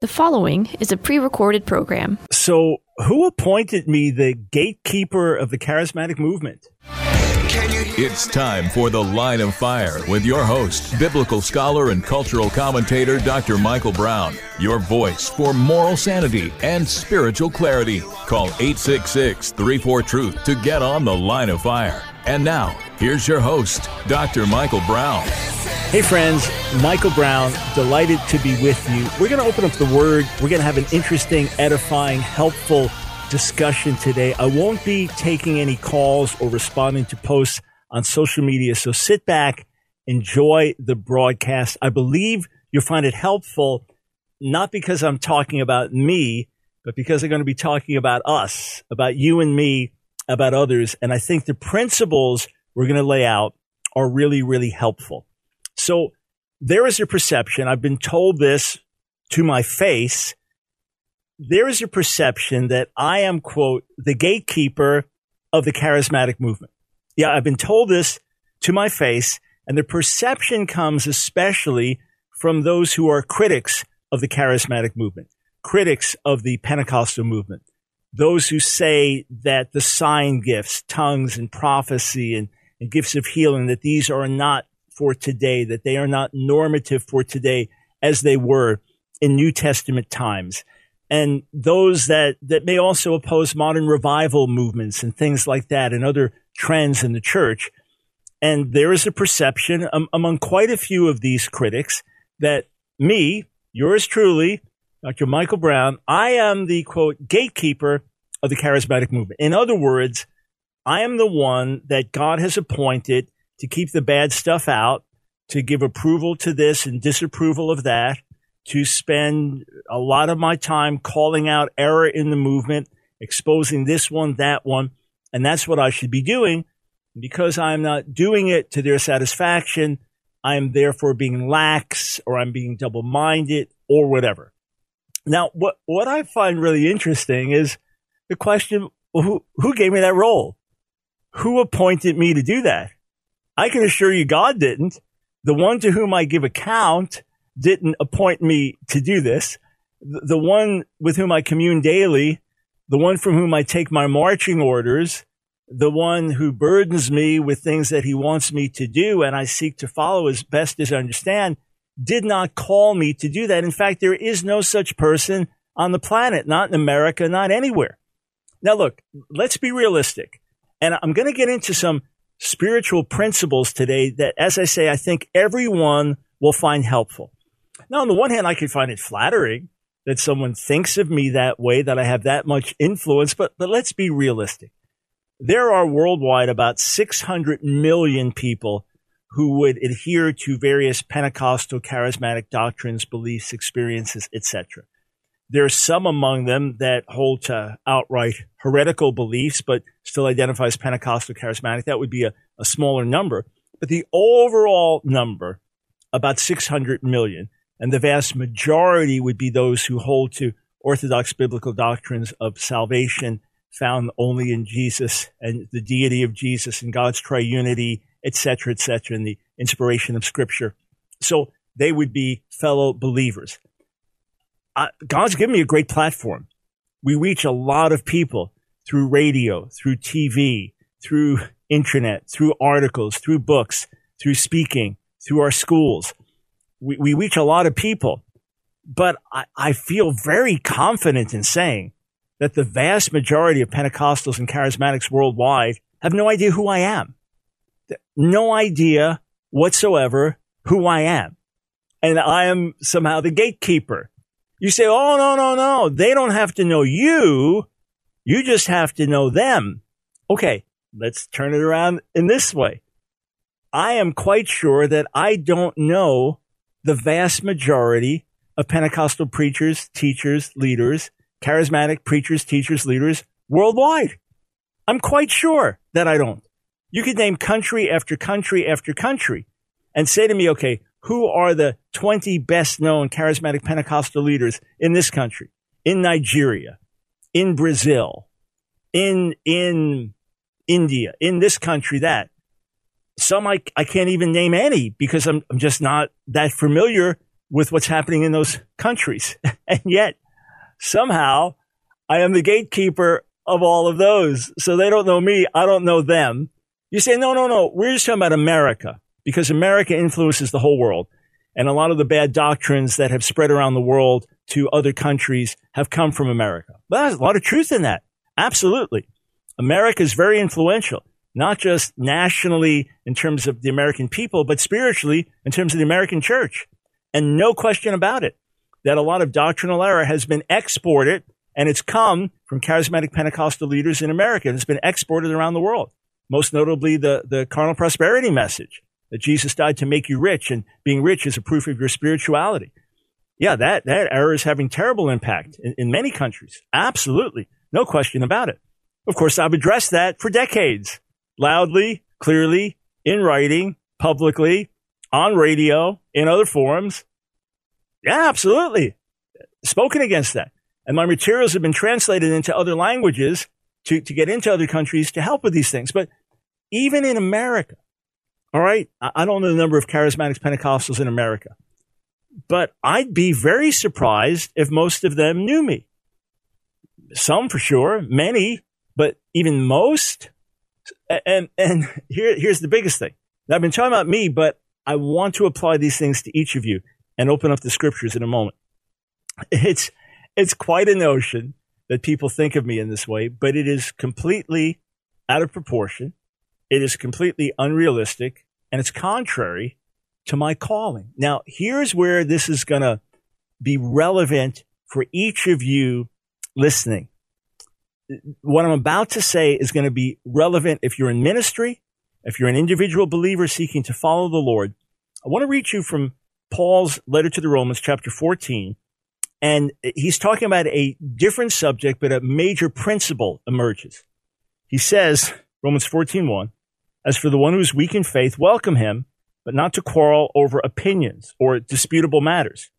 The following is a pre recorded program. So, who appointed me the gatekeeper of the charismatic movement? It's time for The Line of Fire with your host, biblical scholar and cultural commentator Dr. Michael Brown. Your voice for moral sanity and spiritual clarity. Call 866 34 Truth to get on The Line of Fire. And now, here's your host, Dr. Michael Brown. Hey, friends, Michael Brown, delighted to be with you. We're going to open up the Word. We're going to have an interesting, edifying, helpful discussion today. I won't be taking any calls or responding to posts on social media, so sit back, enjoy the broadcast. I believe you'll find it helpful, not because I'm talking about me, but because I'm going to be talking about us, about you and me, about others. And I think the principles we're going to lay out are really, really helpful. So there is a perception, I've been told this to my face. There is a perception that I am, quote, the gatekeeper of the charismatic movement. Yeah, I've been told this to my face, and the perception comes especially from those who are critics of the charismatic movement, critics of the Pentecostal movement, those who say that the sign gifts, tongues and prophecy and, and gifts of healing, that these are not for today, that they are not normative for today as they were in New Testament times. And those that, that may also oppose modern revival movements and things like that and other trends in the church. And there is a perception um, among quite a few of these critics that me, yours truly, Dr. Michael Brown, I am the quote gatekeeper of the charismatic movement. In other words, I am the one that God has appointed to keep the bad stuff out, to give approval to this and disapproval of that, to spend a lot of my time calling out error in the movement, exposing this one, that one. And that's what I should be doing. Because I'm not doing it to their satisfaction, I'm therefore being lax or I'm being double minded or whatever. Now, what, what I find really interesting is the question who, who gave me that role? Who appointed me to do that? I can assure you God didn't. The one to whom I give account didn't appoint me to do this. The one with whom I commune daily, the one from whom I take my marching orders, the one who burdens me with things that he wants me to do and I seek to follow as best as I understand, did not call me to do that. In fact, there is no such person on the planet, not in America, not anywhere. Now, look, let's be realistic. And I'm going to get into some spiritual principles today that, as I say, I think everyone will find helpful. Now, on the one hand, I could find it flattering that someone thinks of me that way, that I have that much influence, but, but let's be realistic. There are worldwide about 600 million people who would adhere to various Pentecostal charismatic doctrines, beliefs, experiences, etc. There are some among them that hold to outright heretical beliefs, but still identify as Pentecostal charismatic. That would be a, a smaller number. But the overall number, about 600 million, and the vast majority would be those who hold to orthodox biblical doctrines of salvation found only in Jesus and the deity of Jesus and God's triunity, etc., etc., and the inspiration of Scripture. So they would be fellow believers. God's given me a great platform. We reach a lot of people through radio, through TV, through internet, through articles, through books, through speaking, through our schools. We, we reach a lot of people, but I, I feel very confident in saying that the vast majority of Pentecostals and charismatics worldwide have no idea who I am. No idea whatsoever who I am. And I am somehow the gatekeeper. You say, oh, no, no, no. They don't have to know you. You just have to know them. Okay, let's turn it around in this way. I am quite sure that I don't know the vast majority of Pentecostal preachers, teachers, leaders, charismatic preachers, teachers, leaders worldwide. I'm quite sure that I don't. You could name country after country after country and say to me, okay, who are the 20 best known charismatic Pentecostal leaders in this country, in Nigeria, in Brazil, in, in India, in this country, that. Some I, I can't even name any because I'm, I'm just not that familiar with what's happening in those countries. and yet, somehow, I am the gatekeeper of all of those. So they don't know me. I don't know them. You say, no, no, no. We're just talking about America because America influences the whole world. And a lot of the bad doctrines that have spread around the world to other countries have come from America. But there's a lot of truth in that. Absolutely. America is very influential, not just nationally in terms of the American people, but spiritually in terms of the American church. And no question about it that a lot of doctrinal error has been exported and it's come from charismatic Pentecostal leaders in America. It's been exported around the world. Most notably the, the carnal prosperity message that Jesus died to make you rich and being rich is a proof of your spirituality. Yeah, that, that error is having terrible impact in, in many countries. Absolutely. No question about it. Of course, I've addressed that for decades, loudly, clearly, in writing, publicly, on radio, in other forums. Yeah, absolutely. Spoken against that. And my materials have been translated into other languages to, to get into other countries to help with these things. But even in America, all right, I don't know the number of charismatics Pentecostals in America, but I'd be very surprised if most of them knew me. Some for sure, many, but even most. And, and here, here's the biggest thing. I've been talking about me, but I want to apply these things to each of you and open up the scriptures in a moment. It's, it's quite a notion that people think of me in this way, but it is completely out of proportion. It is completely unrealistic and it's contrary to my calling. Now, here's where this is going to be relevant for each of you listening. What I'm about to say is going to be relevant if you're in ministry, if you're an individual believer seeking to follow the Lord. I want to read you from Paul's letter to the Romans, chapter 14. And he's talking about a different subject, but a major principle emerges. He says, Romans 14, 1, as for the one who is weak in faith, welcome him, but not to quarrel over opinions or disputable matters.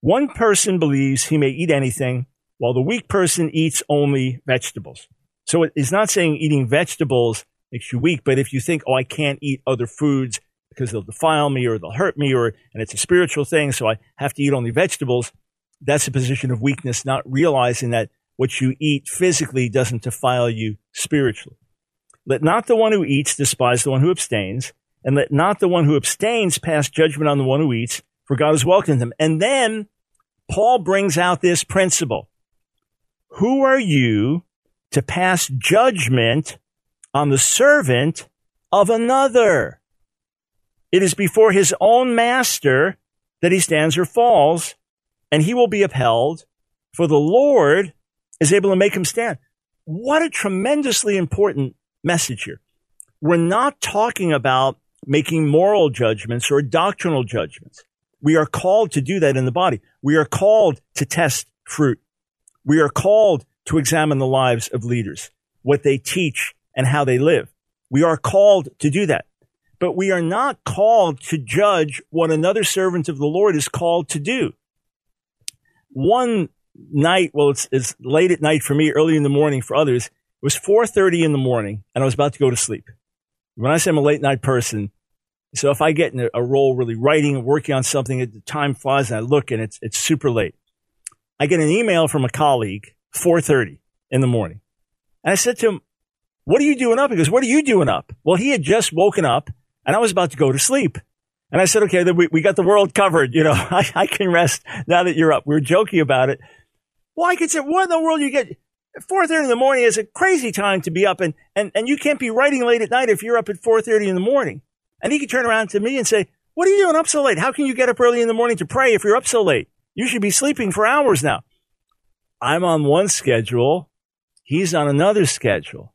One person believes he may eat anything, while the weak person eats only vegetables. So it's not saying eating vegetables makes you weak, but if you think, oh, I can't eat other foods because they'll defile me or they'll hurt me or, and it's a spiritual thing, so I have to eat only vegetables, that's a position of weakness, not realizing that what you eat physically doesn't defile you spiritually. Let not the one who eats despise the one who abstains, and let not the one who abstains pass judgment on the one who eats, for God has welcomed him. And then Paul brings out this principle. Who are you to pass judgment on the servant of another? It is before his own master that he stands or falls, and he will be upheld, for the Lord is able to make him stand. What a tremendously important message here. We're not talking about making moral judgments or doctrinal judgments. We are called to do that in the body. We are called to test fruit. We are called to examine the lives of leaders, what they teach and how they live. We are called to do that. But we are not called to judge what another servant of the Lord is called to do. One night, well, it's, it's late at night for me, early in the morning for others. It was 4.30 in the morning and I was about to go to sleep. When I say I'm a late night person, so if I get in a roll really writing and working on something, the time flies and I look and it's, it's super late. I get an email from a colleague, 4.30 in the morning. And I said to him, what are you doing up? He goes, what are you doing up? Well, he had just woken up and I was about to go to sleep. And I said, okay, then we, we got the world covered. You know, I, I can rest now that you're up. We were joking about it. Well, I could say, what in the world you get? 4.30 in the morning is a crazy time to be up and, and, and you can't be writing late at night if you're up at 4.30 in the morning. And he could turn around to me and say, what are you doing up so late? How can you get up early in the morning to pray if you're up so late? You should be sleeping for hours now. I'm on one schedule. He's on another schedule.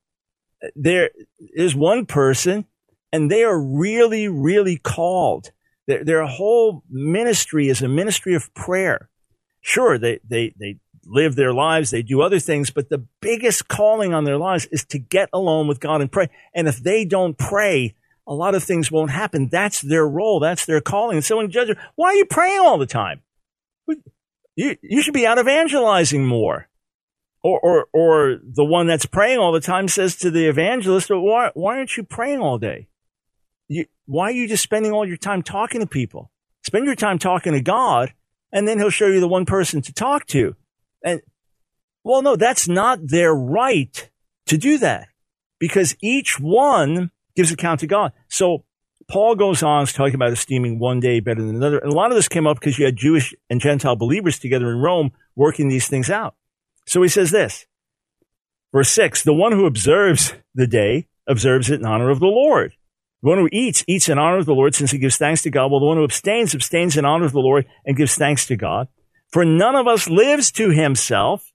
There is one person and they are really, really called. Their, their whole ministry is a ministry of prayer. Sure, they, they, they live their lives, they do other things, but the biggest calling on their lives is to get alone with God and pray. And if they don't pray, a lot of things won't happen. That's their role. That's their calling. And someone judges, why are you praying all the time? You, you should be out evangelizing more. Or, or, or the one that's praying all the time says to the evangelist, why, why aren't you praying all day? You, why are you just spending all your time talking to people? Spend your time talking to God, and then He'll show you the one person to talk to. And, well, no, that's not their right to do that because each one gives account to God. So Paul goes on talking about esteeming one day better than another. And a lot of this came up because you had Jewish and Gentile believers together in Rome working these things out. So he says this, verse six, the one who observes the day observes it in honor of the Lord. The one who eats, eats in honor of the Lord since he gives thanks to God, while the one who abstains, abstains in honor of the Lord and gives thanks to God. For none of us lives to himself,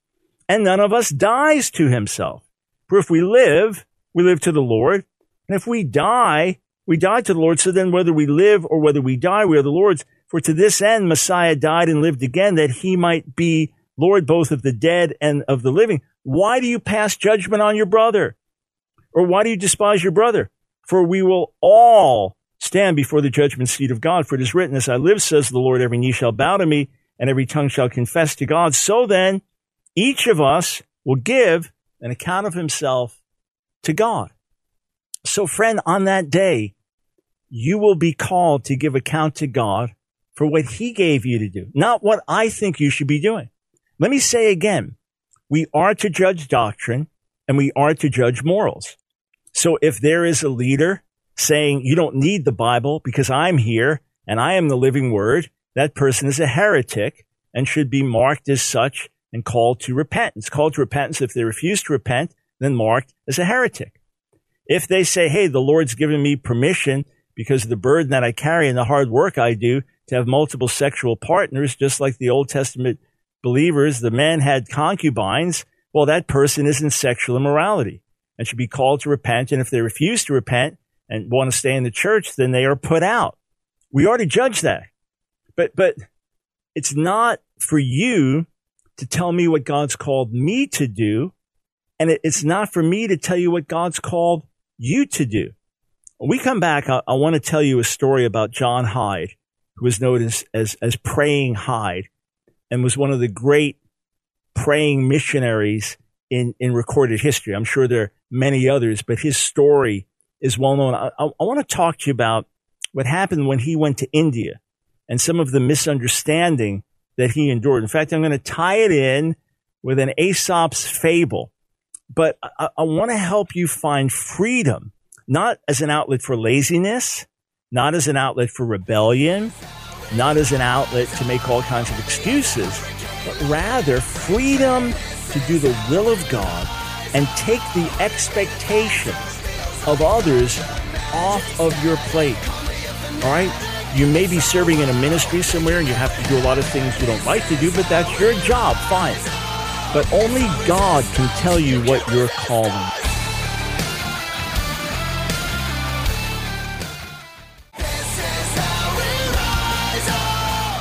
and none of us dies to himself. For if we live, we live to the Lord. And if we die, we die to the Lord. So then whether we live or whether we die, we are the Lord's. For to this end, Messiah died and lived again that he might be Lord both of the dead and of the living. Why do you pass judgment on your brother? Or why do you despise your brother? For we will all stand before the judgment seat of God. For it is written, as I live, says the Lord, every knee shall bow to me and every tongue shall confess to God. So then, each of us will give an account of himself to God. So, friend, on that day, you will be called to give account to God for what he gave you to do, not what I think you should be doing. Let me say again, we are to judge doctrine and we are to judge morals. So if there is a leader saying you don't need the Bible because I'm here and I am the living word, that person is a heretic and should be marked as such and called to repentance. Called to repentance. If they refuse to repent, then marked as a heretic. If they say, Hey, the Lord's given me permission because of the burden that I carry and the hard work I do to have multiple sexual partners, just like the Old Testament believers, the men had concubines. Well, that person is in sexual immorality and should be called to repent. And if they refuse to repent and want to stay in the church, then they are put out. We already judged that. But, but it's not for you to tell me what God's called me to do. And it, it's not for me to tell you what God's called you to do. When we come back, I, I want to tell you a story about John Hyde, who was known as, as, as Praying Hyde and was one of the great praying missionaries in, in recorded history. I'm sure there are many others, but his story is well known. I, I, I want to talk to you about what happened when he went to India and some of the misunderstanding that he endured. In fact, I'm going to tie it in with an Aesop's fable, but I, I want to help you find freedom, not as an outlet for laziness, not as an outlet for rebellion, not as an outlet to make all kinds of excuses, but rather freedom to do the will of God and take the expectations of others off of your plate. All right? You may be serving in a ministry somewhere and you have to do a lot of things you don't like to do, but that's your job. Fine. But only God can tell you what you're calling.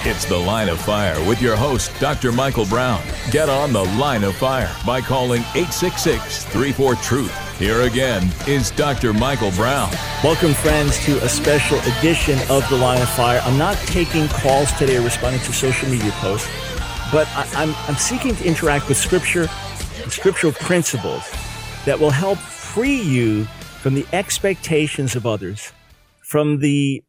It's The Line of Fire with your host, Dr. Michael Brown. Get on The Line of Fire by calling 866 34 Truth. Here again is Dr. Michael Brown. Welcome, friends, to a special edition of The Line of Fire. I'm not taking calls today or responding to social media posts, but I, I'm, I'm seeking to interact with Scripture and scriptural principles that will help free you from the expectations of others, from the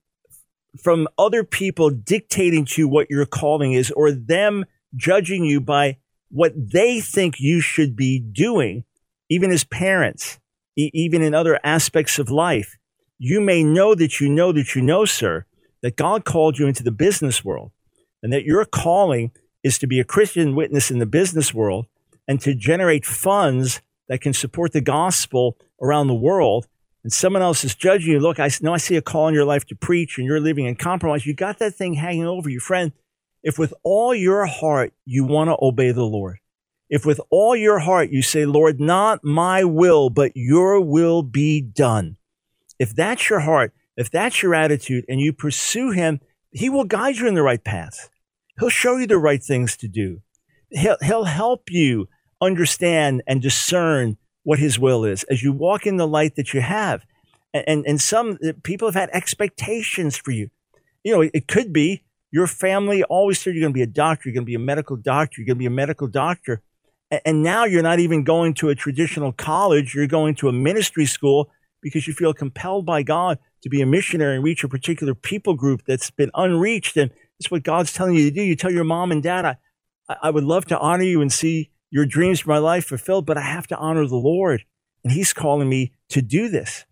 from other people dictating to you what your calling is or them judging you by what they think you should be doing, even as parents, e- even in other aspects of life. You may know that you know that you know, sir, that God called you into the business world and that your calling is to be a Christian witness in the business world and to generate funds that can support the gospel around the world and someone else is judging you, look, I know I see a call in your life to preach and you're living in compromise. You got that thing hanging over you. Friend, if with all your heart you want to obey the Lord, if with all your heart you say, Lord, not my will, but your will be done. If that's your heart, if that's your attitude and you pursue him, he will guide you in the right path. He'll show you the right things to do. He'll, he'll help you understand and discern what his will is as you walk in the light that you have. And, and, and some uh, people have had expectations for you. You know, it could be your family always said you're going to be a doctor, you're going to be a medical doctor, you're going to be a medical doctor. And, now you're not even going to a traditional college, you're going to a ministry school because you feel compelled by God to be a missionary and reach a particular people group that's been unreached. And it's what God's telling you to do. You tell your mom and dad, I, I would love to honor you and see your dreams for my life fulfilled, but I have to honor the Lord. And he's calling me to do this.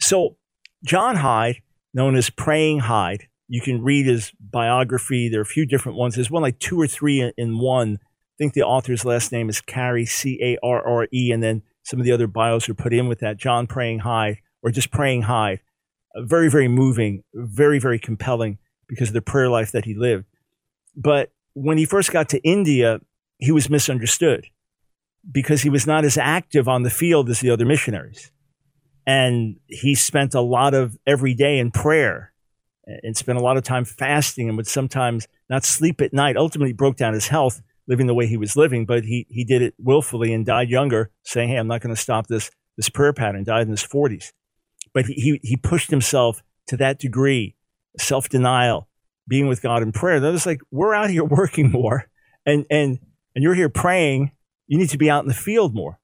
So John Hyde, known as Praying Hyde, you can read his biography. There are a few different ones. There's one like two or three in one. Think the author's last name is Carre, C A R R E, and then some of the other bios are put in with that. John Praying Hyde, or just Praying Hyde. Uh, very, very moving, very, very compelling because of the prayer life that he lived. But when he first got to India, he was misunderstood because he was not as active on the field as the other missionaries. And he spent a lot of every day in prayer and spent a lot of time fasting and would sometimes not sleep at night. Ultimately broke down his health living the way he was living, but he, he did it willfully and died younger, saying, Hey, I'm not going to stop this, this prayer pattern, died in his 40s. But he, he, he pushed himself to that degree, self denial, being with God in prayer. That was like, we're out here working more and, and, and you're here praying. You need to be out in the field more.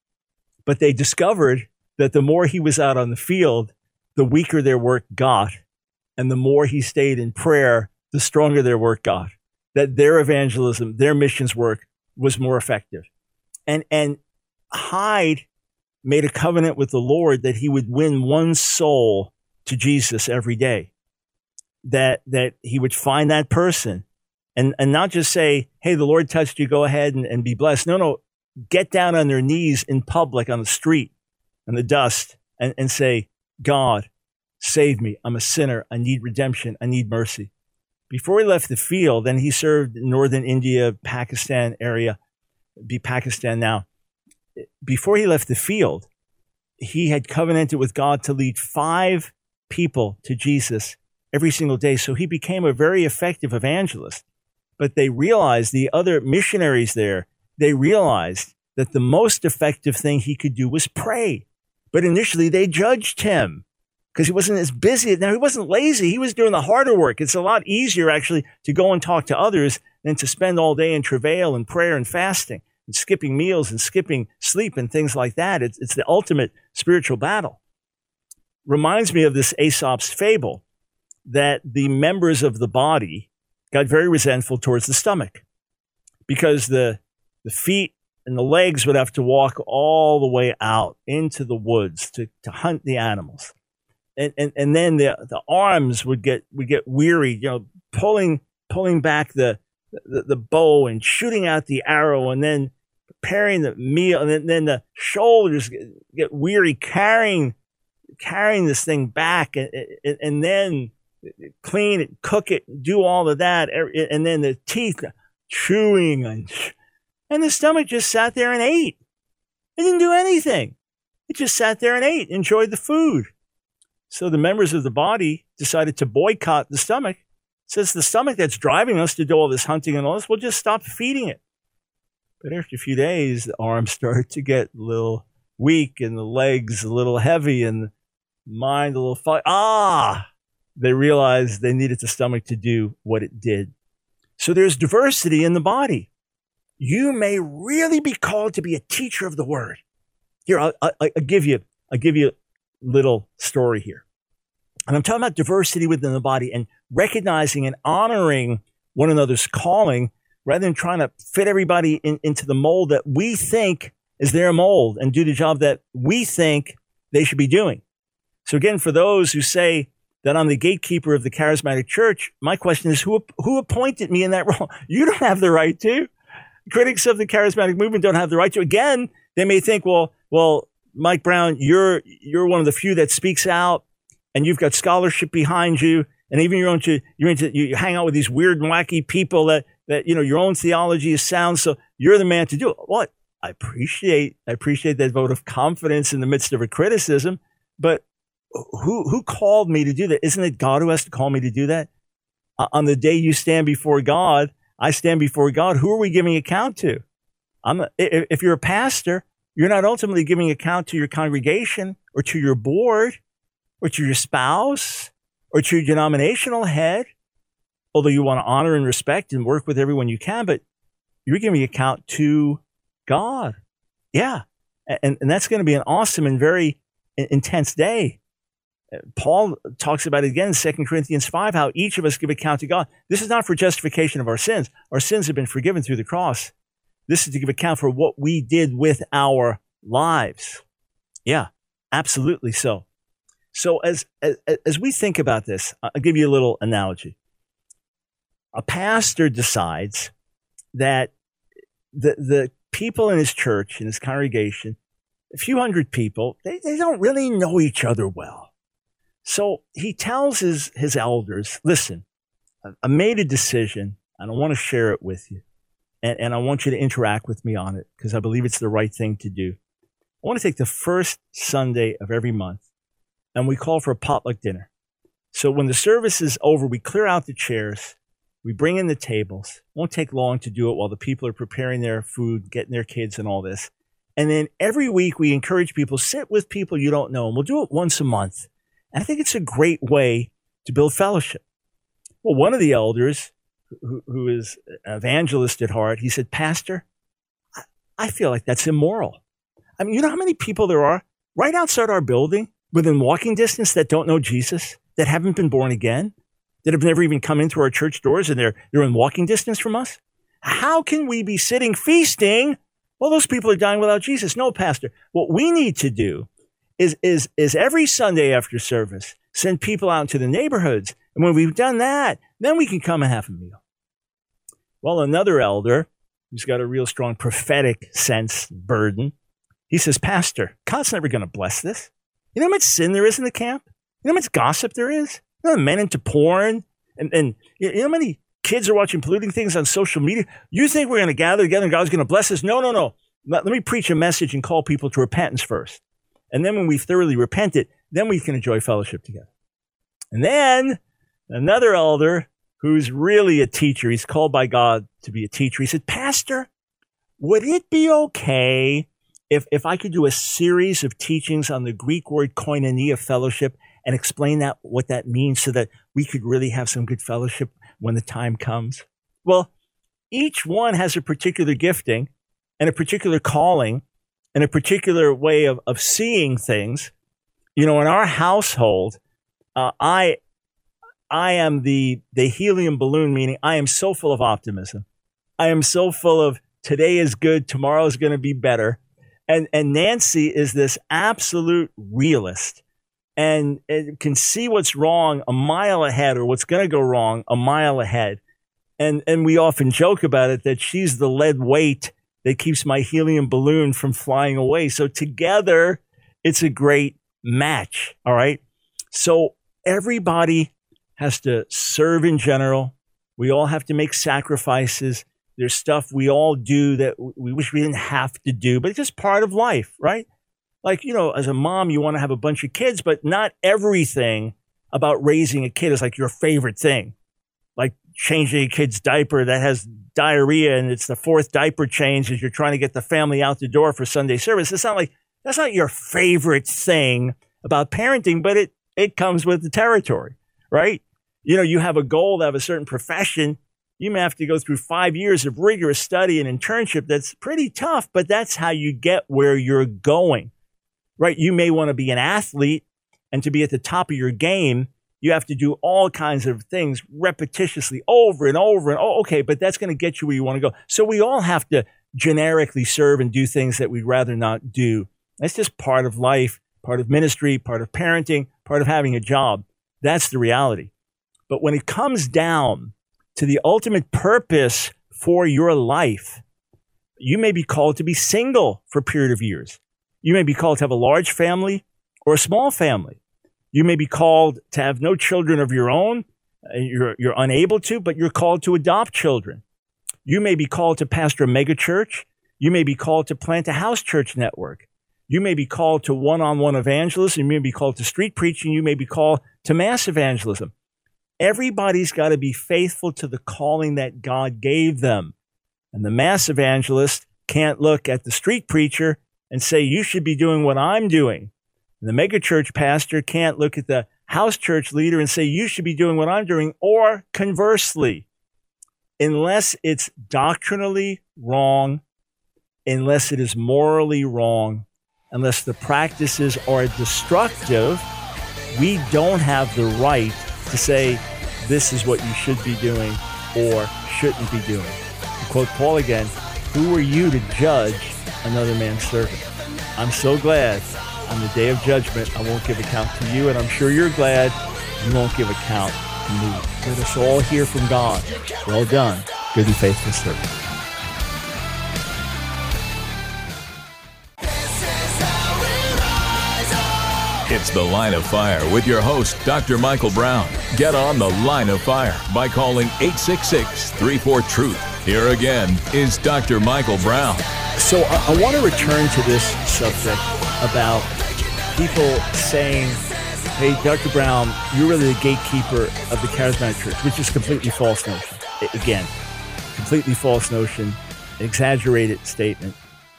But they discovered that the more he was out on the field, the weaker their work got. And the more he stayed in prayer, the stronger their work got. That their evangelism, their missions work was more effective. And, and Hyde made a covenant with the Lord that he would win one soul to Jesus every day that that he would find that person and and not just say, "Hey, the Lord touched you. Go ahead and, and be blessed." No, no, get down on their knees in public on the street in the dust and, and say, "God, save me. I'm a sinner. I need redemption. I need mercy." Before he left the field, and he served northern India, Pakistan area, be Pakistan now. Before he left the field, he had covenanted with God to lead five people to Jesus every single day. So he became a very effective evangelist. But they realized the other missionaries there, they realized that the most effective thing he could do was pray. But initially they judged him because he wasn't as busy. Now he wasn't lazy. He was doing the harder work. It's a lot easier actually to go and talk to others than to spend all day in travail and prayer and fasting and skipping meals and skipping sleep and things like that. It's, it's the ultimate spiritual battle. Reminds me of this Aesop's fable that the members of the body got very resentful towards the stomach because the, the feet and the legs would have to walk all the way out into the woods to, to hunt the animals. And, and, and then the, the arms would get, would get weary, you know, pulling, pulling back the, the, the bow and shooting out the arrow and then preparing the meal. And then, then the shoulders get, get weary carrying, carrying this thing back. And, and, and then clean it, cook it, do all of that, and then the teeth chewing and, and the stomach just sat there and ate. It didn't do anything. It just sat there and ate, enjoyed the food. So the members of the body decided to boycott the stomach. Says the stomach that's driving us to do all this hunting and all this, we'll just stop feeding it. But after a few days, the arms started to get a little weak and the legs a little heavy and the mind a little fuzzy. Ah, they realized they needed the stomach to do what it did. So there's diversity in the body. You may really be called to be a teacher of the word. Here, I'll, I'll, I'll give you, I'll give you little story here. And I'm talking about diversity within the body and recognizing and honoring one another's calling rather than trying to fit everybody in, into the mold that we think is their mold and do the job that we think they should be doing. So again, for those who say, that I'm the gatekeeper of the charismatic church, my question is who, who appointed me in that role? You don't have the right to. Critics of the charismatic movement don't have the right to. Again, they may think, well, well, Mike Brown, you're, you're one of the few that speaks out and you've got scholarship behind you. And even you're into, you're into, you hang out with these weird and wacky people that, that, you know, your own theology is sound. So you're the man to do it. What? I appreciate, I appreciate that vote of confidence in the midst of a criticism, but who who called me to do that? Isn't it God who has to call me to do that? Uh, on the day you stand before God, I stand before God. Who are we giving account to? I'm a, if you're a pastor, you're not ultimately giving account to your congregation or to your board or to your spouse or to your denominational head, although you want to honor and respect and work with everyone you can, but you're giving account to God. Yeah. And, and that's going to be an awesome and very intense day Paul talks about it again in 2 Corinthians 5 how each of us give account to God. This is not for justification of our sins. Our sins have been forgiven through the cross. This is to give account for what we did with our lives. Yeah, absolutely so. So as, as, as we think about this, I'll give you a little analogy. A pastor decides that the, the people in his church, in his congregation, a few hundred people, they, they don't really know each other well. So he tells his, his elders, listen, I made a decision and I want to share it with you. And, and I want you to interact with me on it because I believe it's the right thing to do. I want to take the first Sunday of every month and we call for a potluck dinner. So when the service is over, we clear out the chairs, we bring in the tables. It won't take long to do it while the people are preparing their food, getting their kids and all this. And then every week we encourage people sit with people you don't know, and we'll do it once a month. And I think it's a great way to build fellowship. Well, one of the elders, who, who is evangelist at heart, he said, Pastor, I, I feel like that's immoral. I mean, you know how many people there are right outside our building within walking distance that don't know Jesus, that haven't been born again, that have never even come into our church doors and they're, they're in walking distance from us? How can we be sitting feasting well, those people are dying without Jesus. No, Pastor. What we need to do is, is, is every Sunday after service, send people out into the neighborhoods. And when we've done that, then we can come and have a meal. Well, another elder who's got a real strong prophetic sense burden, he says, Pastor, God's never going to bless this. You know how much sin there is in the camp? You know how much gossip there is? You know, how men into porn and, and you know how many kids are watching polluting things on social media. You think we're going to gather together and God's going to bless us? No, no, no. Let, let me preach a message and call people to repentance first. And then when we've thoroughly repented, then we can enjoy fellowship together. And then another elder who's really a teacher, he's called by God to be a teacher. He said, Pastor, would it be okay if, if I could do a series of teachings on the Greek word koinonia fellowship and explain that, what that means so that we could really have some good fellowship when the time comes? Well, each one has a particular gifting and a particular calling and a particular way of, of seeing things. You know, in our household, uh, I I am the the helium balloon, meaning I am so full of optimism. I am so full of today is good, tomorrow is going to be better. And and Nancy is this absolute realist and can see what's wrong a mile ahead or what's going to go wrong a mile ahead. And, and we often joke about it that she's the lead weight that keeps my helium balloon from flying away. So together, it's a great match. All right. So everybody has to serve in general. We all have to make sacrifices. There's stuff we all do that we wish we didn't have to do, but it's just part of life, right? like, you know, as a mom, you want to have a bunch of kids, but not everything about raising a kid is like your favorite thing. Like changing a kid's diaper that has diarrhea and it's the fourth diaper change as you're trying to get the family out the door for Sunday service. It's not like that's not your favorite thing about parenting, but it, it comes with the territory, right? You know, you have a goal to have a certain profession. You may have to go through five years of rigorous study and internship. That's pretty tough, but that's how you get where you're going right? You may want to be an athlete and to be at the top of your game, you have to do all kinds of things repetitiously over and over and oh, okay, but that's going to get you where you want to go. So we all have to generically serve and do things that we'd rather not do. That's just part of life, part of ministry, part of parenting, part of having a job. That's the reality. But when it comes down to the ultimate purpose for your life, you may be called to be single for a period of years. You may be called to have a large family or a small family. You may be called to have no children of your own. Uh, you're, you're unable to, but you're called to adopt children. You may be called to pastor a megachurch. You may be called to plant a house church network. You may be called to one on one evangelism. You may be called to street preaching. You may be called to mass evangelism. Everybody's got to be faithful to the calling that God gave them. And the mass evangelist can't look at the street preacher and say, you should be doing what I'm doing. And the megachurch pastor can't look at the house church leader and say, you should be doing what I'm doing. Or conversely, unless it's doctrinally wrong, unless it is morally wrong, unless the practices are destructive, we don't have the right to say this is what you should be doing or shouldn't be doing. To quote Paul again, who are you to judge another man's servant? I'm so glad on the day of judgment I won't give account to you, and I'm sure you're glad you won't give account to me. Let us all hear from God. Well done, good and faithful servant. It's The Line of Fire with your host, Dr. Michael Brown. Get on The Line of Fire by calling 866 34 Truth. Here again is Dr. Michael Brown. So I, I want to return to this subject about people saying, hey, Dr. Brown, you're really the gatekeeper of the charismatic church, which is completely false notion. Again, completely false notion, exaggerated statement,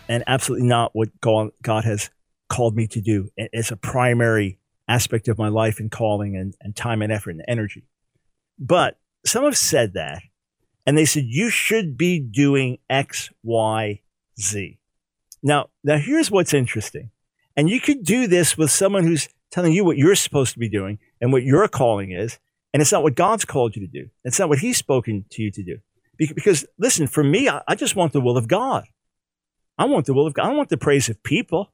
and absolutely not what God, God has called me to do. It's a primary aspect of my life and calling and, and time and effort and energy. But some have said that, and they said, you should be doing X, Y, Z. Now, now here's what's interesting. And you could do this with someone who's telling you what you're supposed to be doing and what your calling is. And it's not what God's called you to do. It's not what he's spoken to you to do. Because listen, for me, I just want the will of God. I want the will of God. I don't want the praise of people.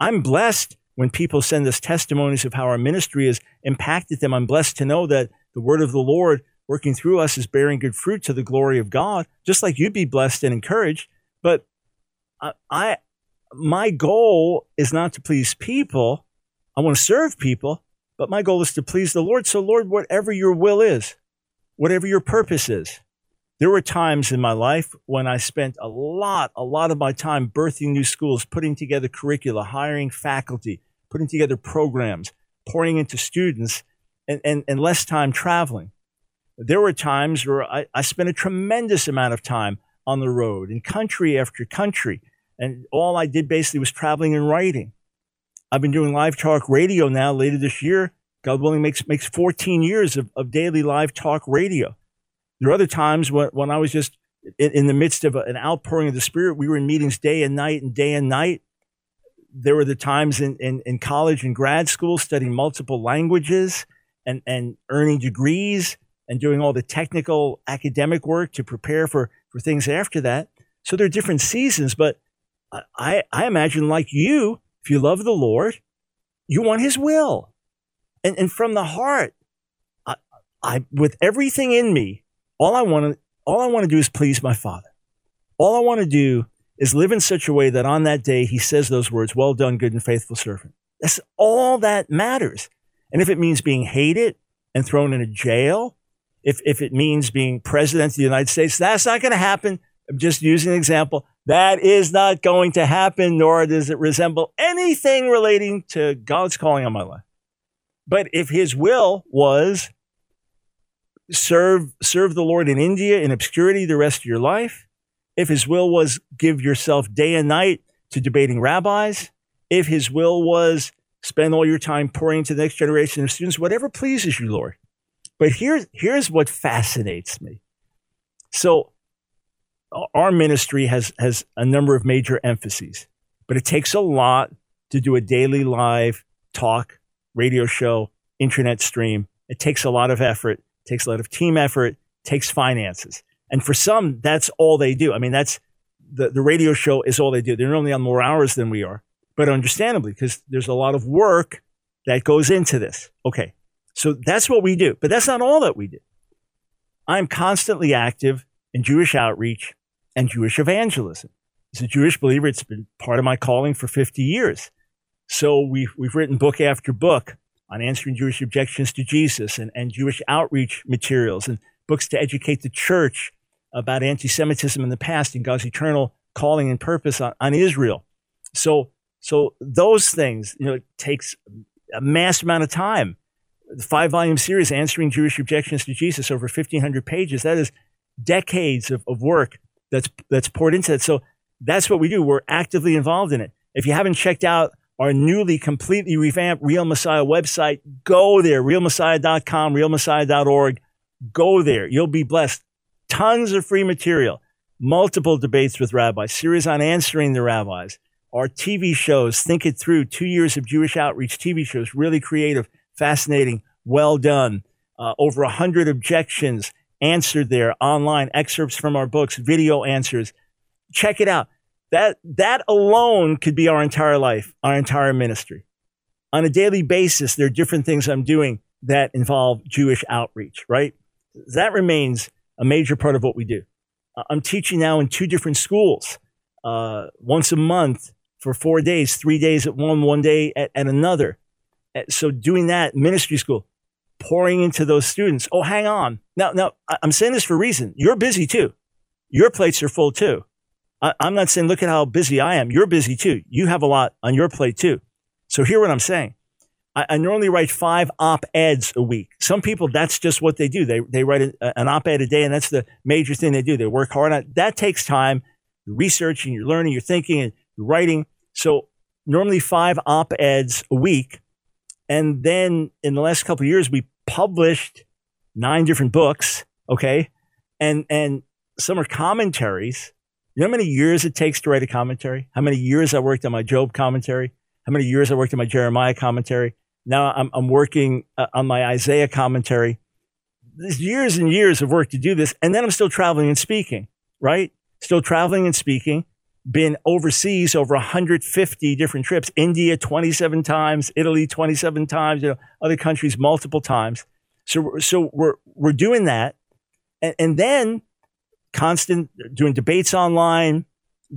I'm blessed when people send us testimonies of how our ministry has impacted them. I'm blessed to know that the word of the Lord working through us is bearing good fruit to the glory of God, just like you'd be blessed and encouraged. But I, I my goal is not to please people. I want to serve people, but my goal is to please the Lord. So, Lord, whatever your will is, whatever your purpose is, there were times in my life when I spent a lot, a lot of my time birthing new schools, putting together curricula, hiring faculty, putting together programs, pouring into students, and, and, and less time traveling. There were times where I, I spent a tremendous amount of time on the road in country after country. And all I did basically was traveling and writing. I've been doing live talk radio now later this year. God willing makes, makes 14 years of, of daily live talk radio. There are other times when, when I was just in, in the midst of a, an outpouring of the Spirit. We were in meetings day and night and day and night. There were the times in, in, in college and grad school studying multiple languages and, and earning degrees and doing all the technical academic work to prepare for, for things after that. So there are different seasons, but I, I imagine like you, if you love the Lord, you want his will. And, and from the heart, I, I, with everything in me, all I want to all I want to do is please my Father. All I want to do is live in such a way that on that day he says those words, "Well done, good and faithful servant." That's all that matters. And if it means being hated and thrown in a jail, if if it means being president of the United States, that's not going to happen. I'm just using an example. That is not going to happen, nor does it resemble anything relating to God's calling on my life. But if his will was serve serve the Lord in India in obscurity the rest of your life, if his will was give yourself day and night to debating rabbis, if his will was spend all your time pouring into the next generation of students, whatever pleases you, Lord. But here's here's what fascinates me. So our ministry has has a number of major emphases, but it takes a lot to do a daily live talk, radio show, internet stream. It takes a lot of effort takes a lot of team effort, takes finances. And for some, that's all they do. I mean, that's the, the radio show is all they do. They're only on more hours than we are, but understandably, because there's a lot of work that goes into this. Okay. So that's what we do, but that's not all that we do. I'm constantly active in Jewish outreach and Jewish evangelism. As a Jewish believer, it's been part of my calling for 50 years. So we've, we've written book after book on answering Jewish objections to Jesus and, and Jewish outreach materials and books to educate the church about anti Semitism in the past and God's eternal calling and purpose on, on Israel. So, so those things, you know, it takes a mass amount of time. The five volume series, Answering Jewish Objections to Jesus, over 1,500 pages. That is decades of, of work that's, that's poured into it. So that's what we do. We're actively involved in it. If you haven't checked out our newly completely revamped Real Messiah website. Go there, realmessiah.com, realmessiah.org. Go there. You'll be blessed. Tons of free material, multiple debates with rabbis, series on answering the rabbis, our TV shows, Think It Through, two years of Jewish outreach TV shows, really creative, Fascinating. Well done. Uh, over a hundred objections answered there online, excerpts from our books, video answers. Check it out. That, that alone could be our entire life, our entire ministry. On a daily basis, there are different things I'm doing that involve Jewish outreach, right? That remains a major part of what we do. I'm teaching now in two different schools, uh, once a month for four days, three days at one, one day at, at another. Uh, so doing that ministry school, pouring into those students. Oh, hang on. Now, now I'm saying this for a reason. You're busy too. Your plates are full too. I, I'm not saying, look at how busy I am. You're busy too. You have a lot on your plate too. So hear what I'm saying. I, I normally write five op-eds a week. Some people, that's just what they do. They, they write a, an op-ed a day and that's the major thing they do. They work hard on it. That takes time. You're researching, you're learning, you're thinking and you're writing. So normally five op-eds a week. And then in the last couple years, we published nine different books. Okay. And, and some are commentaries. You know how many years it takes to write a commentary? How many years I worked on my Job commentary? How many years I worked on my Jeremiah commentary? Now I'm, I'm working uh, on my Isaiah commentary. There's years and years of work to do this. And then I'm still traveling and speaking, right? Still traveling and speaking. Been overseas over 150 different trips. India 27 times, Italy 27 times, you know, other countries multiple times. So, so we're, we're doing that. And, and then constant doing debates online,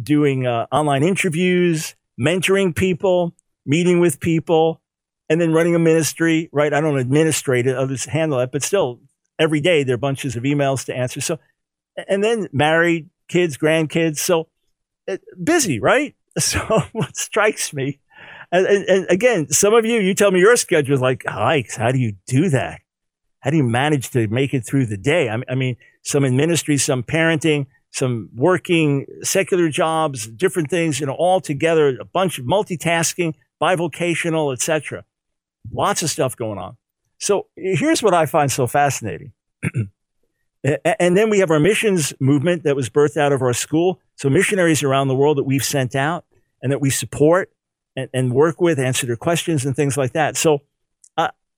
doing uh, online interviews, mentoring people, meeting with people, and then running a ministry, right? I don't administrate it, others handle it, but still every day there are bunches of emails to answer. So, and then married, kids, grandkids. So it, busy, right? So what strikes me, and, and, and, again, some of you, you tell me your schedule is like, hikes. How do you do that? How do you manage to make it through the day? I, I mean, some in ministry, some parenting, some working secular jobs, different things, you know, all together, a bunch of multitasking, bivocational, etc. Lots of stuff going on. So here's what I find so fascinating. and then we have our missions movement that was birthed out of our school. So missionaries around the world that we've sent out and that we support and, and work with, answer their questions and things like that. So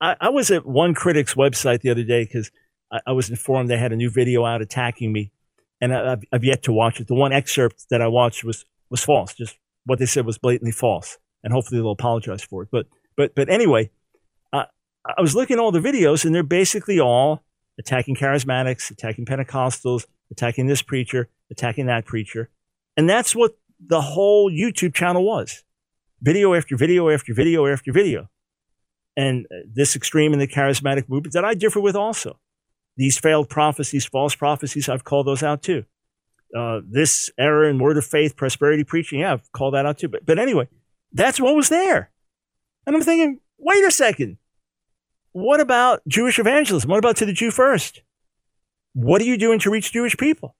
I, I was at one critic's website the other day because I, I, was informed they had a new video out attacking me, and I, have I've yet to watch it. The one excerpt that I watched was was false. Just what they said was blatantly false, and hopefully they'll apologize for it. But but but anyway, I was looking at all the videos, and they're basically all attacking charismatics, attacking Pentecostals, attacking this preacher, attacking that preacher. And that's what the whole YouTube channel was video after video after video after video. And this extreme in the charismatic movement that I differ with also. These failed prophecies, false prophecies, I've called those out too. Uh, this error in word of faith, prosperity preaching, yeah, I've called that out too. But, but anyway, that's what was there. And I'm thinking, wait a second. What about Jewish evangelism? What about to the Jew first? What are you doing to reach Jewish people?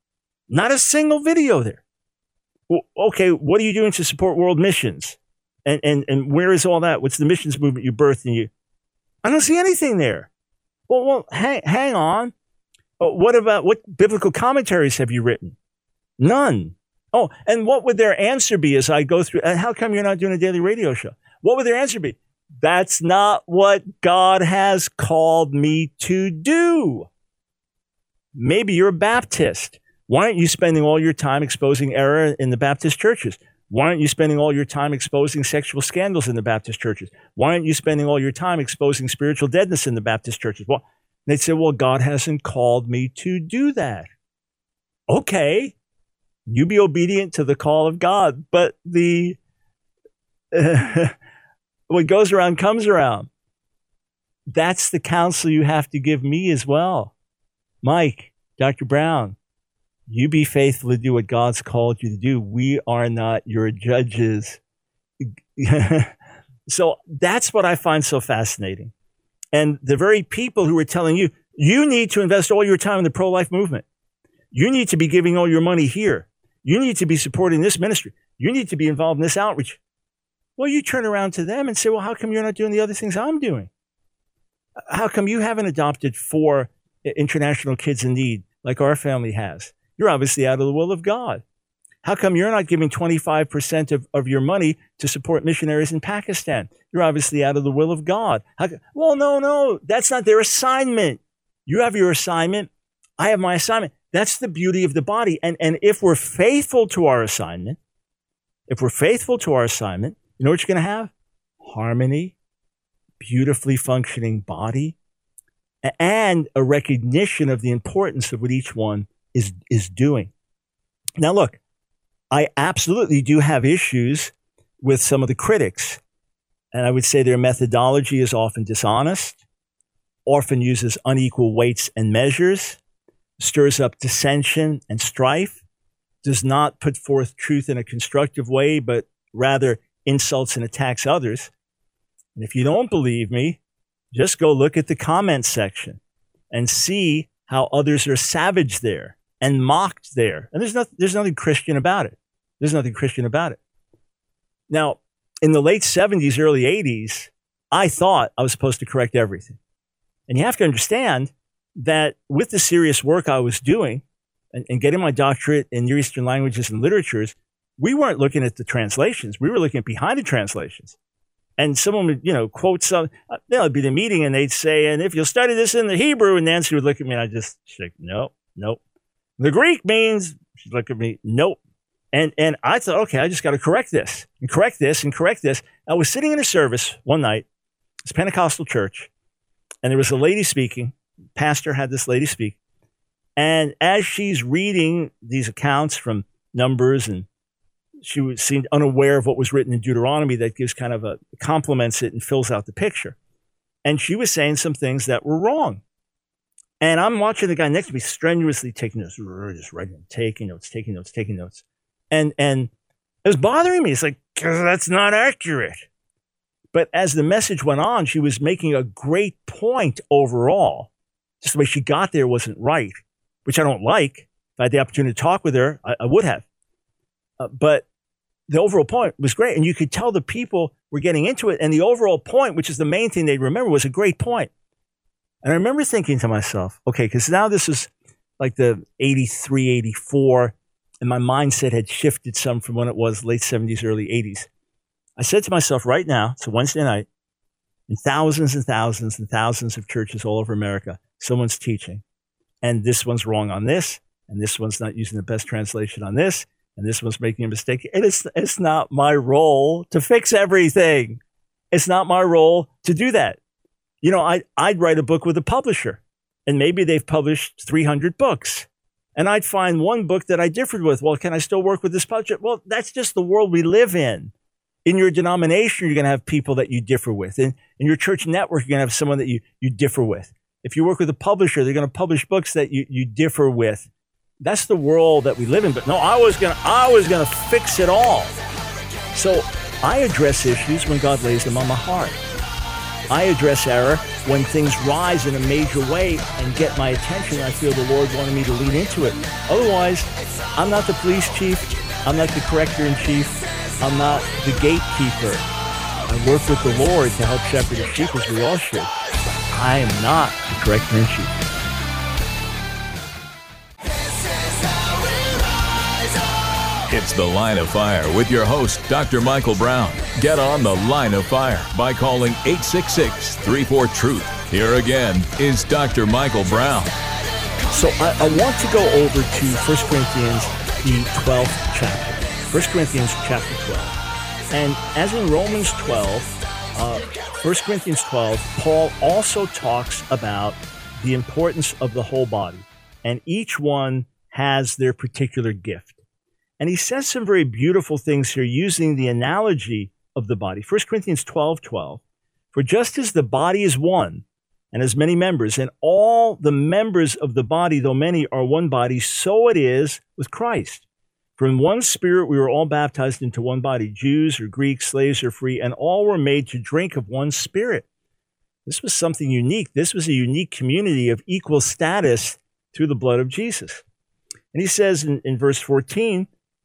Not a single video there. Well, okay, what are you doing to support world missions? And, and, and where is all that? What's the missions movement you birthed in you? I don't see anything there. Well, well hang, hang on. Oh, what about what biblical commentaries have you written? None. Oh, and what would their answer be as I go through? And How come you're not doing a daily radio show? What would their answer be? That's not what God has called me to do. Maybe you're a Baptist. Why aren't you spending all your time exposing error in the Baptist churches? Why aren't you spending all your time exposing sexual scandals in the Baptist churches? Why aren't you spending all your time exposing spiritual deadness in the Baptist churches? Well, they'd say, well, God hasn't called me to do that. Okay, you be obedient to the call of God, but the what goes around comes around. That's the counsel you have to give me as well. Mike, Dr. Brown, you be faithful to do what God's called you to do. We are not your judges. so that's what I find so fascinating. And the very people who are telling you, you need to invest all your time in the pro life movement. You need to be giving all your money here. You need to be supporting this ministry. You need to be involved in this outreach. Well, you turn around to them and say, well, how come you're not doing the other things I'm doing? How come you haven't adopted four international kids in need like our family has? You're obviously out of the will of God. How come you're not giving 25% of, of your money to support missionaries in Pakistan? You're obviously out of the will of God. How, well, no, no, that's not their assignment. You have your assignment. I have my assignment. That's the beauty of the body. And, and if we're faithful to our assignment, if we're faithful to our assignment, you know what you're going to have? Harmony, beautifully functioning body, and a recognition of the importance of what each one is, is doing. Now, look, I absolutely do have issues with some of the critics. And I would say their methodology is often dishonest, often uses unequal weights and measures, stirs up dissension and strife, does not put forth truth in a constructive way, but rather insults and attacks others. And if you don't believe me, just go look at the comment section and see how others are savage there and mocked there. And there's, nothing, there's nothing Christian about it. There's nothing Christian about it. Now, in the late 70s, early 80s, I thought I was supposed to correct everything. And you have to understand that with the serious work I was doing and, and getting my doctorate in Near Eastern languages and literatures, we weren't looking at the translations. We were looking behind the translations. And someone would, you know, quote some, uh, you know, it'd be the meeting and they'd say, and if you'll study this in the Hebrew, and Nancy would look at me and I'd just say, no, nope. The Greek means, she'd look at me, nope. And, and I thought, okay, I just got to correct this and correct this and correct this. I was sitting in a service one night, it's Pentecostal church, and there was a lady speaking. Pastor had this lady speak. And as she's reading these accounts from Numbers and she seemed unaware of what was written in Deuteronomy that gives kind of a complements it and fills out the picture. And she was saying some things that were wrong. And I'm watching the guy next to me strenuously taking notes, just writing, taking notes, taking notes, taking notes. And, and it was bothering me. It's like, that's not accurate. But as the message went on, she was making a great point overall. Just the way she got there wasn't right, which I don't like. If I had the opportunity to talk with her, I, I would have. Uh, but the overall point was great. And you could tell the people were getting into it. And the overall point, which is the main thing they remember, was a great point. And I remember thinking to myself, okay, because now this is like the 83, 84, and my mindset had shifted some from when it was late 70s, early 80s. I said to myself right now, it's a Wednesday night, in thousands and thousands and thousands of churches all over America, someone's teaching. And this one's wrong on this, and this one's not using the best translation on this, and this one's making a mistake. And it's, it's not my role to fix everything. It's not my role to do that. You know, I, I'd write a book with a publisher, and maybe they've published 300 books. And I'd find one book that I differed with. Well, can I still work with this publisher? Well, that's just the world we live in. In your denomination, you're going to have people that you differ with. In, in your church network, you're going to have someone that you, you differ with. If you work with a publisher, they're going to publish books that you, you differ with that's the world that we live in. But no, I was gonna I was gonna fix it all. So I address issues when God lays them on my heart. I address error when things rise in a major way and get my attention. I feel the Lord wanted me to lean into it. Otherwise, I'm not the police chief. I'm not the corrector in chief. I'm not the gatekeeper. I work with the Lord to help shepherd the sheep as we all should. I am not the corrector in chief. It's The Line of Fire with your host, Dr. Michael Brown. Get on The Line of Fire by calling 866 34 Truth. Here again is Dr. Michael Brown. So I, I, want to go over to 1 Corinthians, the 12th chapter. 1 Corinthians chapter 12. And as in Romans 12, uh, 1 Corinthians 12, Paul also talks about the importance of the whole body. And each one has their particular gift. And he says some very beautiful things here using the analogy of the body. 1 Corinthians 12 12. For just as the body is one and has many members, and all the members of the body, though many, are one body, so it is with Christ. For in one spirit we were all baptized into one body, Jews or Greeks, slaves or free, and all were made to drink of one spirit. This was something unique. This was a unique community of equal status through the blood of Jesus. And he says in, in verse 14,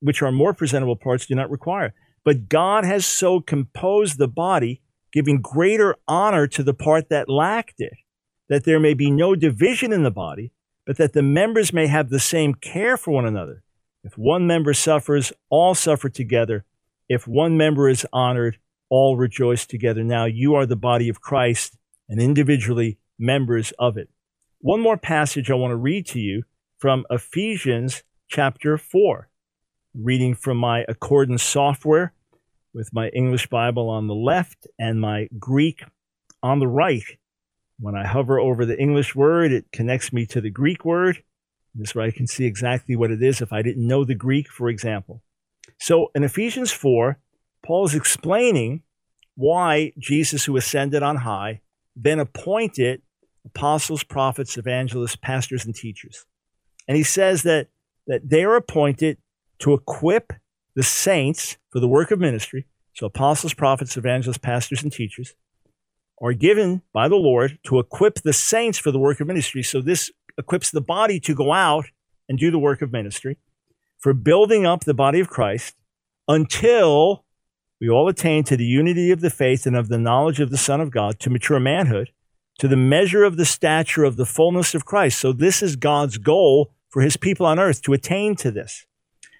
which our more presentable parts do not require. But God has so composed the body, giving greater honor to the part that lacked it, that there may be no division in the body, but that the members may have the same care for one another. If one member suffers, all suffer together. If one member is honored, all rejoice together. Now you are the body of Christ and individually members of it. One more passage I want to read to you from Ephesians chapter 4, reading from my Accordance software with my English Bible on the left and my Greek on the right. When I hover over the English word, it connects me to the Greek word. This way I can see exactly what it is if I didn't know the Greek, for example. So in Ephesians 4, Paul is explaining why Jesus, who ascended on high, then appointed apostles, prophets, evangelists, pastors, and teachers. And he says that, that they are appointed to equip the saints for the work of ministry. So apostles, prophets, evangelists, pastors, and teachers are given by the Lord to equip the saints for the work of ministry. So this equips the body to go out and do the work of ministry for building up the body of Christ until we all attain to the unity of the faith and of the knowledge of the Son of God to mature manhood to the measure of the stature of the fullness of Christ. So this is God's goal for his people on earth to attain to this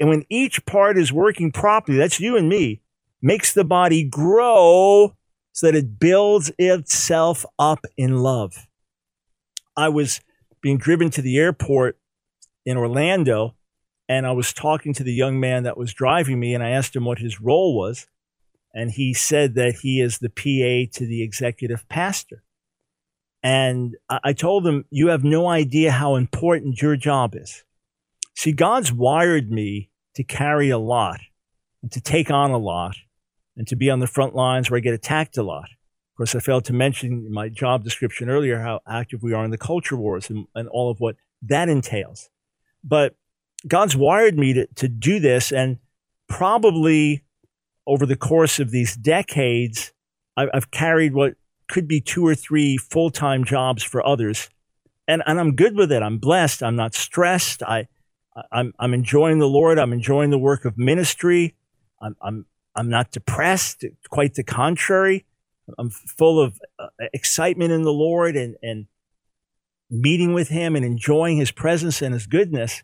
And when each part is working properly, that's you and me, makes the body grow so that it builds itself up in love. I was being driven to the airport in Orlando, and I was talking to the young man that was driving me, and I asked him what his role was. And he said that he is the PA to the executive pastor. And I told him, You have no idea how important your job is. See, God's wired me to carry a lot and to take on a lot and to be on the front lines where I get attacked a lot. Of course, I failed to mention in my job description earlier how active we are in the culture wars and, and all of what that entails. But God's wired me to, to do this. And probably over the course of these decades, I, I've carried what could be two or three full time jobs for others. And, and I'm good with it. I'm blessed. I'm not stressed. I, I'm, I'm enjoying the Lord. I'm enjoying the work of ministry. I'm, I'm, I'm not depressed. Quite the contrary. I'm full of uh, excitement in the Lord and, and meeting with Him and enjoying His presence and His goodness.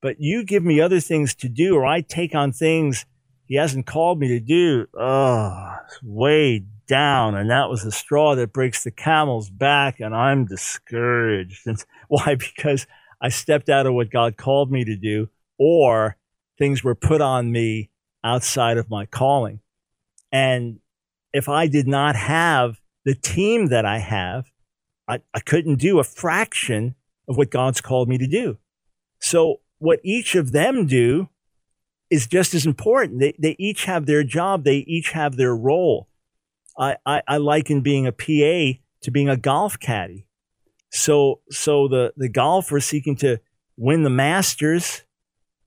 But you give me other things to do, or I take on things He hasn't called me to do. Oh, way down, and that was the straw that breaks the camel's back, and I'm discouraged. And why? Because I stepped out of what God called me to do, or things were put on me outside of my calling. And if I did not have the team that I have, I, I couldn't do a fraction of what God's called me to do. So what each of them do is just as important. They, they each have their job. They each have their role. I, I, I liken being a PA to being a golf caddy. So, so the, the golfer seeking to win the Masters,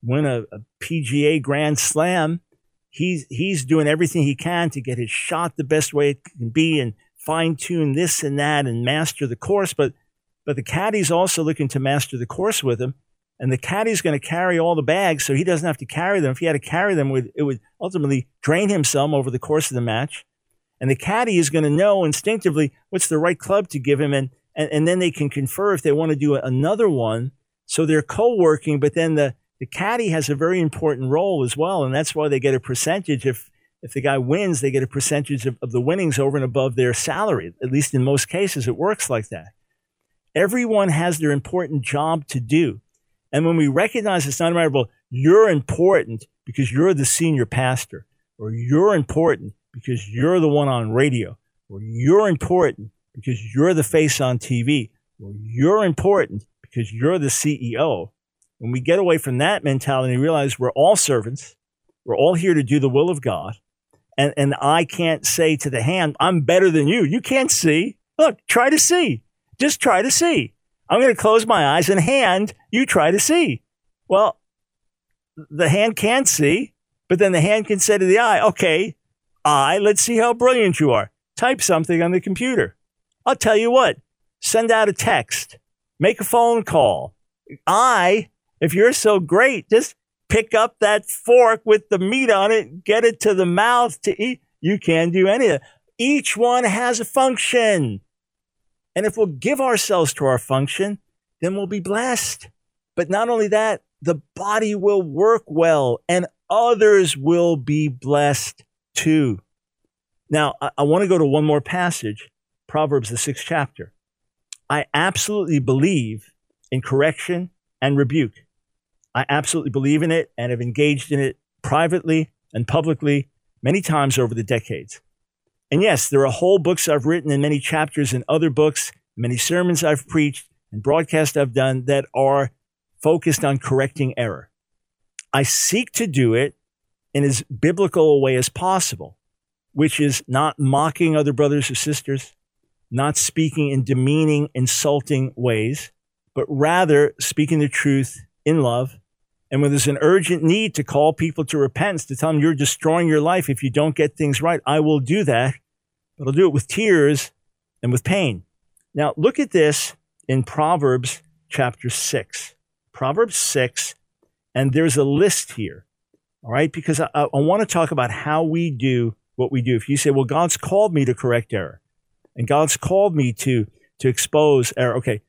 win a, a PGA Grand Slam, he's, he's doing everything he can to get his shot the best way it can be and fine tune this and that and master the course. But, but the caddy's also looking to master the course with him and the caddy's going to carry all the bags so he doesn't have to carry them. If he had to carry them, it would ultimately drain him some over the course of the match. And the caddy is going to know instinctively what's the right club to give him. And, and, and then they can confer if they want to do another one. So they're co working, but then the, the caddy has a very important role as well. And that's why they get a percentage. If, if the guy wins, they get a percentage of, of the winnings over and above their salary. At least in most cases, it works like that. Everyone has their important job to do. And when we recognize it's not a matter of, you're important because you're the senior pastor, or you're important because you're the one on radio, or you're important because you're the face on TV, or you're important because you're the CEO. When we get away from that mentality and realize we're all servants, we're all here to do the will of God, and, and I can't say to the hand, I'm better than you. You can't see. Look, try to see. Just try to see. I'm going to close my eyes and hand, you try to see. Well, the hand can't see, but then the hand can say to the eye, okay, eye, let's see how brilliant you are. Type something on the computer. I'll tell you what, send out a text, make a phone call. I, if you're so great, just pick up that fork with the meat on it, get it to the mouth to eat. You can't do any of it. Each one has a function. And if we'll give ourselves to our function, then we'll be blessed. But not only that, the body will work well and others will be blessed too. Now, I, I want to go to one more passage, Proverbs, the sixth chapter. I absolutely believe in correction and rebuke. I absolutely believe in it and have engaged in it privately and publicly many times over the decades. And yes, there are whole books I've written and many chapters in other books, many sermons I've preached and broadcasts I've done that are focused on correcting error. I seek to do it in as biblical a way as possible, which is not mocking other brothers or sisters, not speaking in demeaning, insulting ways, but rather speaking the truth in love. And when there's an urgent need to call people to repentance, to tell them you're destroying your life if you don't get things right, I will do that. But I'll do it with tears and with pain. Now, look at this in Proverbs chapter 6. Proverbs 6, and there's a list here, all right? Because I, I want to talk about how we do what we do. If you say, well, God's called me to correct error, and God's called me to, to expose error, okay,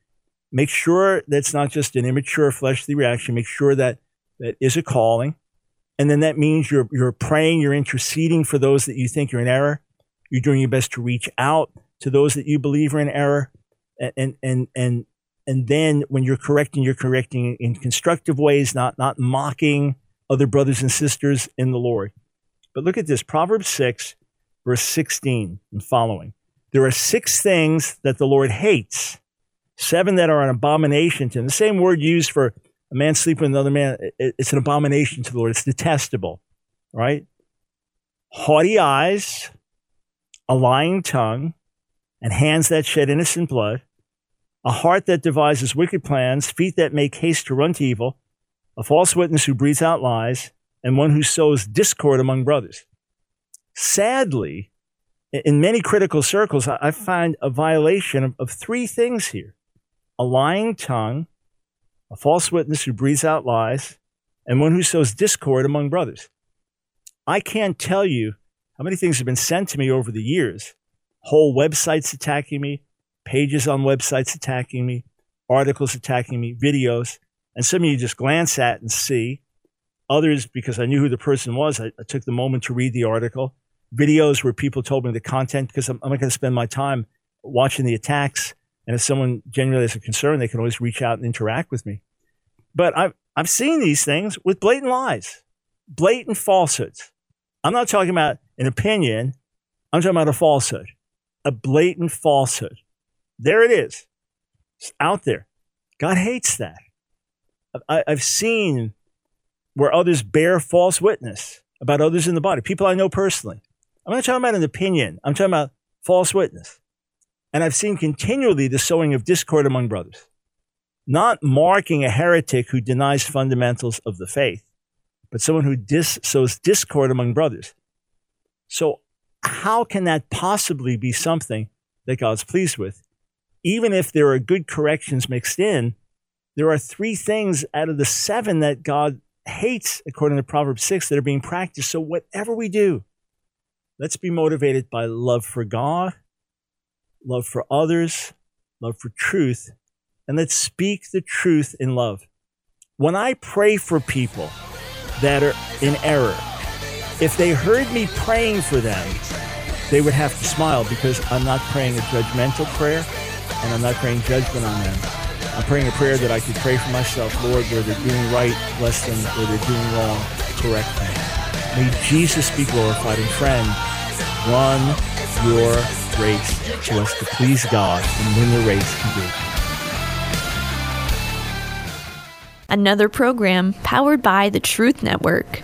make sure that's not just an immature fleshly reaction. Make sure that that is a calling. And then that means you're, you're praying, you're interceding for those that you think are in error. You're doing your best to reach out to those that you believe are in error. And, and, and, and, and then when you're correcting, you're correcting in constructive ways, not, not mocking other brothers and sisters in the Lord. But look at this Proverbs 6, verse 16 and following. There are six things that the Lord hates, seven that are an abomination to him. The same word used for a man sleeping with another man, it's an abomination to the Lord. It's detestable, right? Haughty eyes, a lying tongue, and hands that shed innocent blood, a heart that devises wicked plans, feet that make haste to run to evil, a false witness who breathes out lies, and one who sows discord among brothers. Sadly, in many critical circles, I find a violation of, of three things here a lying tongue, a false witness who breathes out lies, and one who sows discord among brothers. I can't tell you how many things have been sent to me over the years whole websites attacking me, pages on websites attacking me, articles attacking me, videos. And some of you just glance at and see. Others, because I knew who the person was, I, I took the moment to read the article. Videos where people told me the content because I'm, I'm not going to spend my time watching the attacks and if someone genuinely has a concern, they can always reach out and interact with me. But I've, I've seen these things with blatant lies, blatant falsehoods. I'm not talking about an opinion. I'm talking about a falsehood, a blatant falsehood. There it is. It's out there. God hates that. I, I've seen where others bear false witness about others in the body, people I know personally. I'm not talking about an opinion. I'm talking about false witness. And I've seen continually the sowing of discord among brothers, not marking a heretic who denies fundamentals of the faith, but someone who dis- sows discord among brothers. So, how can that possibly be something that God's pleased with? Even if there are good corrections mixed in, there are three things out of the seven that God hates, according to Proverbs 6, that are being practiced. So, whatever we do, let's be motivated by love for God, love for others, love for truth, and let's speak the truth in love. When I pray for people that are in error, if they heard me praying for them, they would have to smile because I'm not praying a judgmental prayer and I'm not praying judgment on them. I'm praying a prayer that I could pray for myself, Lord, where they're doing right, bless them, where they're doing wrong, correct them. May Jesus be glorified. And friend, run your race so as to please God and win the race completely. Another program powered by the Truth Network.